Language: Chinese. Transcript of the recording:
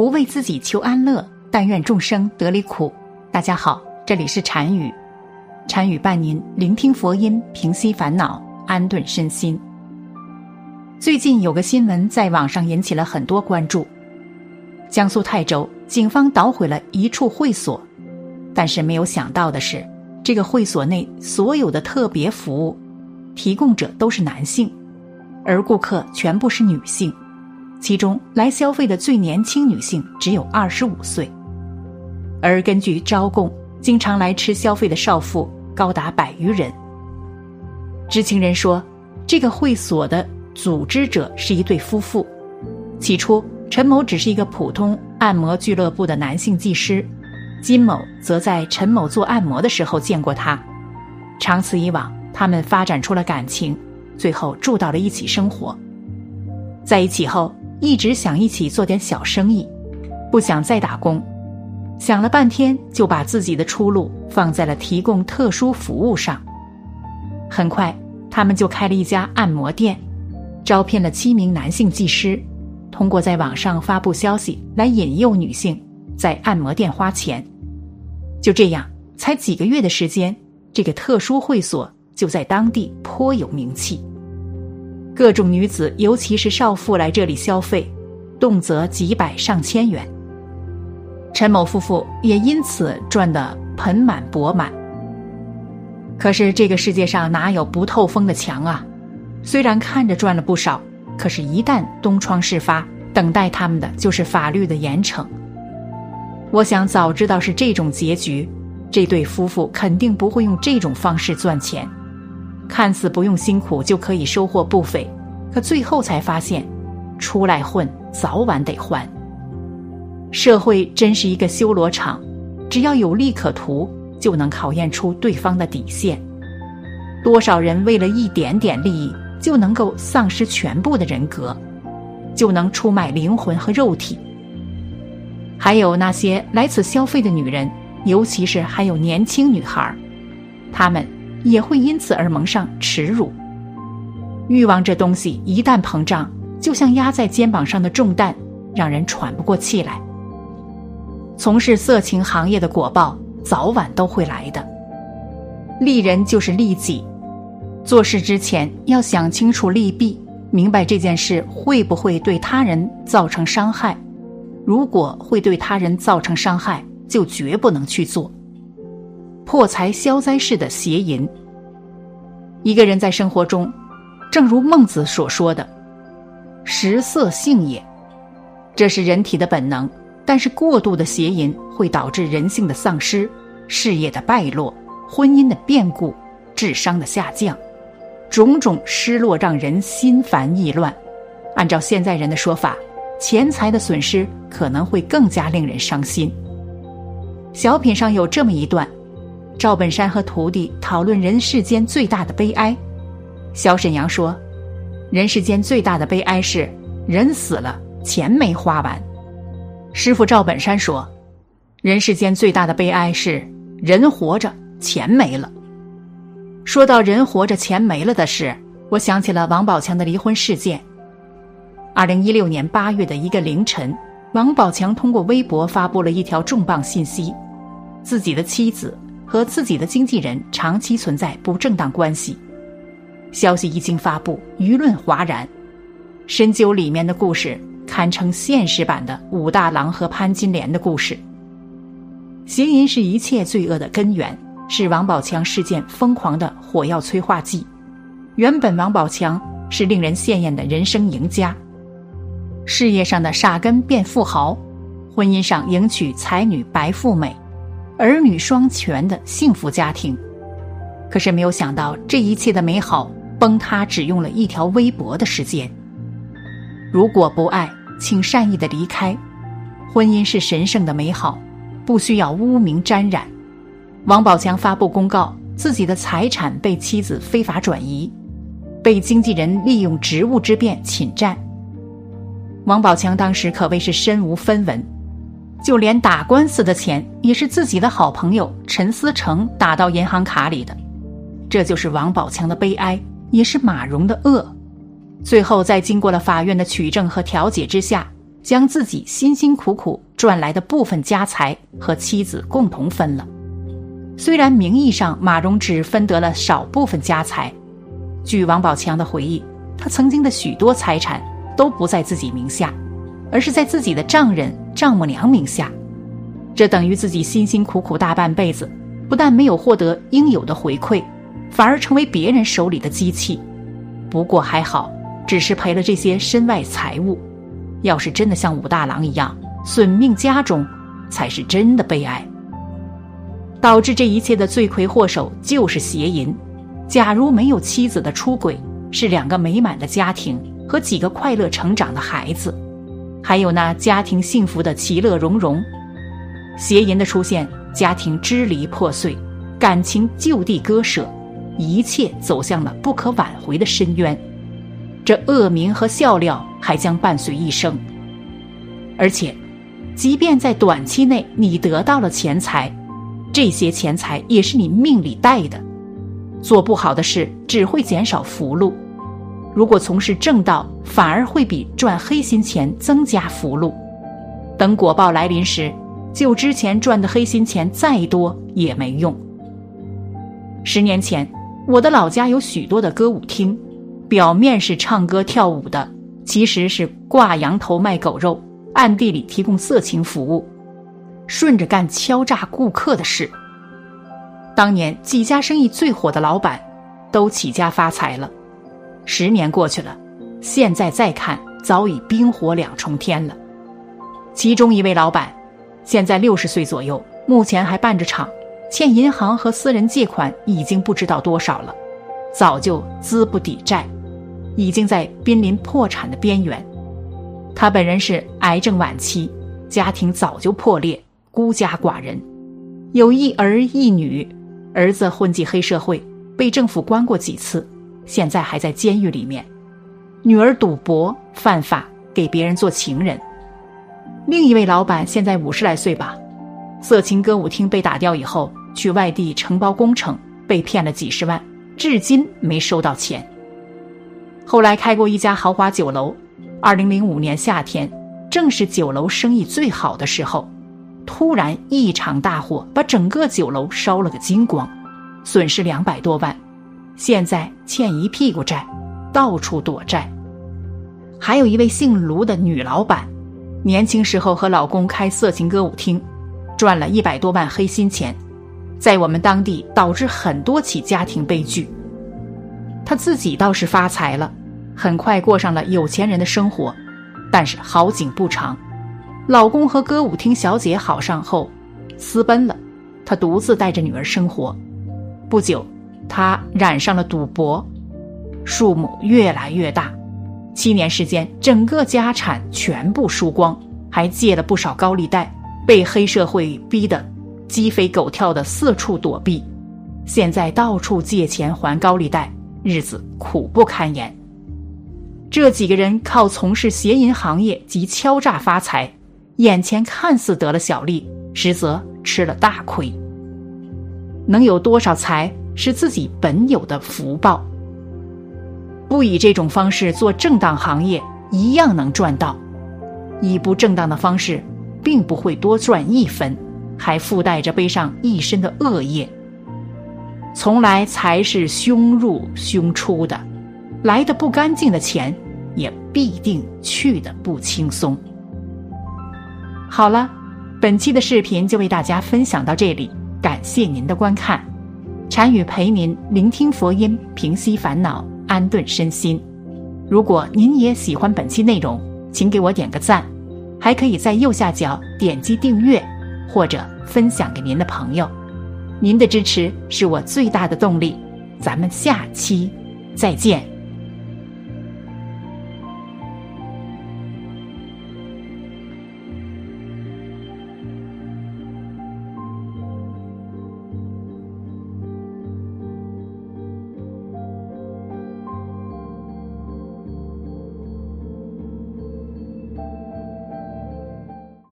不为自己求安乐，但愿众生得离苦。大家好，这里是禅语，禅语伴您聆听佛音，平息烦恼，安顿身心。最近有个新闻在网上引起了很多关注：江苏泰州警方捣毁了一处会所，但是没有想到的是，这个会所内所有的特别服务提供者都是男性，而顾客全部是女性。其中来消费的最年轻女性只有二十五岁，而根据招供，经常来吃消费的少妇高达百余人。知情人说，这个会所的组织者是一对夫妇。起初，陈某只是一个普通按摩俱乐部的男性技师，金某则在陈某做按摩的时候见过他。长此以往，他们发展出了感情，最后住到了一起生活。在一起后。一直想一起做点小生意，不想再打工，想了半天就把自己的出路放在了提供特殊服务上。很快，他们就开了一家按摩店，招聘了七名男性技师，通过在网上发布消息来引诱女性在按摩店花钱。就这样，才几个月的时间，这个特殊会所就在当地颇有名气。各种女子，尤其是少妇来这里消费，动辄几百上千元。陈某夫妇也因此赚得盆满钵满。可是这个世界上哪有不透风的墙啊？虽然看着赚了不少，可是，一旦东窗事发，等待他们的就是法律的严惩。我想早知道是这种结局，这对夫妇肯定不会用这种方式赚钱。看似不用辛苦就可以收获不菲，可最后才发现，出来混早晚得还。社会真是一个修罗场，只要有利可图，就能考验出对方的底线。多少人为了一点点利益，就能够丧失全部的人格，就能出卖灵魂和肉体。还有那些来此消费的女人，尤其是还有年轻女孩，她们。也会因此而蒙上耻辱。欲望这东西一旦膨胀，就像压在肩膀上的重担，让人喘不过气来。从事色情行业的果报，早晚都会来的。利人就是利己，做事之前要想清楚利弊，明白这件事会不会对他人造成伤害。如果会对他人造成伤害，就绝不能去做。破财消灾式的邪淫。一个人在生活中，正如孟子所说的：“食色性也。”这是人体的本能，但是过度的邪淫会导致人性的丧失、事业的败落、婚姻的变故、智商的下降，种种失落让人心烦意乱。按照现在人的说法，钱财的损失可能会更加令人伤心。小品上有这么一段。赵本山和徒弟讨论人世间最大的悲哀，小沈阳说：“人世间最大的悲哀是人死了，钱没花完。”师傅赵本山说：“人世间最大的悲哀是人活着，钱没了。”说到人活着钱没了的事，我想起了王宝强的离婚事件。二零一六年八月的一个凌晨，王宝强通过微博发布了一条重磅信息：自己的妻子。和自己的经纪人长期存在不正当关系，消息一经发布，舆论哗然。深究里面的故事，堪称现实版的武大郎和潘金莲的故事。邪淫是一切罪恶的根源，是王宝强事件疯狂的火药催化剂。原本王宝强是令人羡艳的人生赢家，事业上的傻根变富豪，婚姻上迎娶才女白富美。儿女双全的幸福家庭，可是没有想到这一切的美好崩塌只用了一条微博的时间。如果不爱，请善意的离开。婚姻是神圣的美好，不需要污名沾染。王宝强发布公告，自己的财产被妻子非法转移，被经纪人利用职务之便侵占。王宝强当时可谓是身无分文。就连打官司的钱也是自己的好朋友陈思成打到银行卡里的，这就是王宝强的悲哀，也是马蓉的恶。最后，在经过了法院的取证和调解之下，将自己辛辛苦苦赚来的部分家财和妻子共同分了。虽然名义上马蓉只分得了少部分家财，据王宝强的回忆，他曾经的许多财产都不在自己名下，而是在自己的丈人、丈母娘名下。这等于自己辛辛苦苦大半辈子，不但没有获得应有的回馈，反而成为别人手里的机器。不过还好，只是赔了这些身外财物。要是真的像武大郎一样损命家中，才是真的悲哀。导致这一切的罪魁祸首就是邪淫。假如没有妻子的出轨，是两个美满的家庭和几个快乐成长的孩子，还有那家庭幸福的其乐融融。邪淫的出现，家庭支离破碎，感情就地割舍，一切走向了不可挽回的深渊。这恶名和笑料还将伴随一生。而且，即便在短期内你得到了钱财，这些钱财也是你命里带的。做不好的事只会减少福禄，如果从事正道，反而会比赚黑心钱增加福禄。等果报来临时，就之前赚的黑心钱再多也没用。十年前，我的老家有许多的歌舞厅，表面是唱歌跳舞的，其实是挂羊头卖狗肉，暗地里提供色情服务，顺着干敲诈顾客的事。当年几家生意最火的老板，都起家发财了。十年过去了，现在再看，早已冰火两重天了。其中一位老板。现在六十岁左右，目前还办着厂，欠银行和私人借款已经不知道多少了，早就资不抵债，已经在濒临破产的边缘。他本人是癌症晚期，家庭早就破裂，孤家寡人，有一儿一女，儿子混迹黑社会，被政府关过几次，现在还在监狱里面。女儿赌博犯法，给别人做情人。另一位老板现在五十来岁吧，色情歌舞厅被打掉以后，去外地承包工程，被骗了几十万，至今没收到钱。后来开过一家豪华酒楼，二零零五年夏天，正是酒楼生意最好的时候，突然一场大火把整个酒楼烧了个精光，损失两百多万，现在欠一屁股债，到处躲债。还有一位姓卢的女老板。年轻时候和老公开色情歌舞厅，赚了一百多万黑心钱，在我们当地导致很多起家庭悲剧。她自己倒是发财了，很快过上了有钱人的生活，但是好景不长，老公和歌舞厅小姐好上后，私奔了，她独自带着女儿生活。不久，他染上了赌博，数目越来越大。七年时间，整个家产全部输光，还借了不少高利贷，被黑社会逼得鸡飞狗跳的四处躲避，现在到处借钱还高利贷，日子苦不堪言。这几个人靠从事邪淫行业及敲诈发财，眼前看似得了小利，实则吃了大亏。能有多少财，是自己本有的福报。不以这种方式做正当行业，一样能赚到；以不正当的方式，并不会多赚一分，还附带着背上一身的恶业。从来财是凶入凶出的，来的不干净的钱，也必定去的不轻松。好了，本期的视频就为大家分享到这里，感谢您的观看。禅语陪您聆听佛音，平息烦恼。安顿身心。如果您也喜欢本期内容，请给我点个赞，还可以在右下角点击订阅或者分享给您的朋友。您的支持是我最大的动力。咱们下期再见。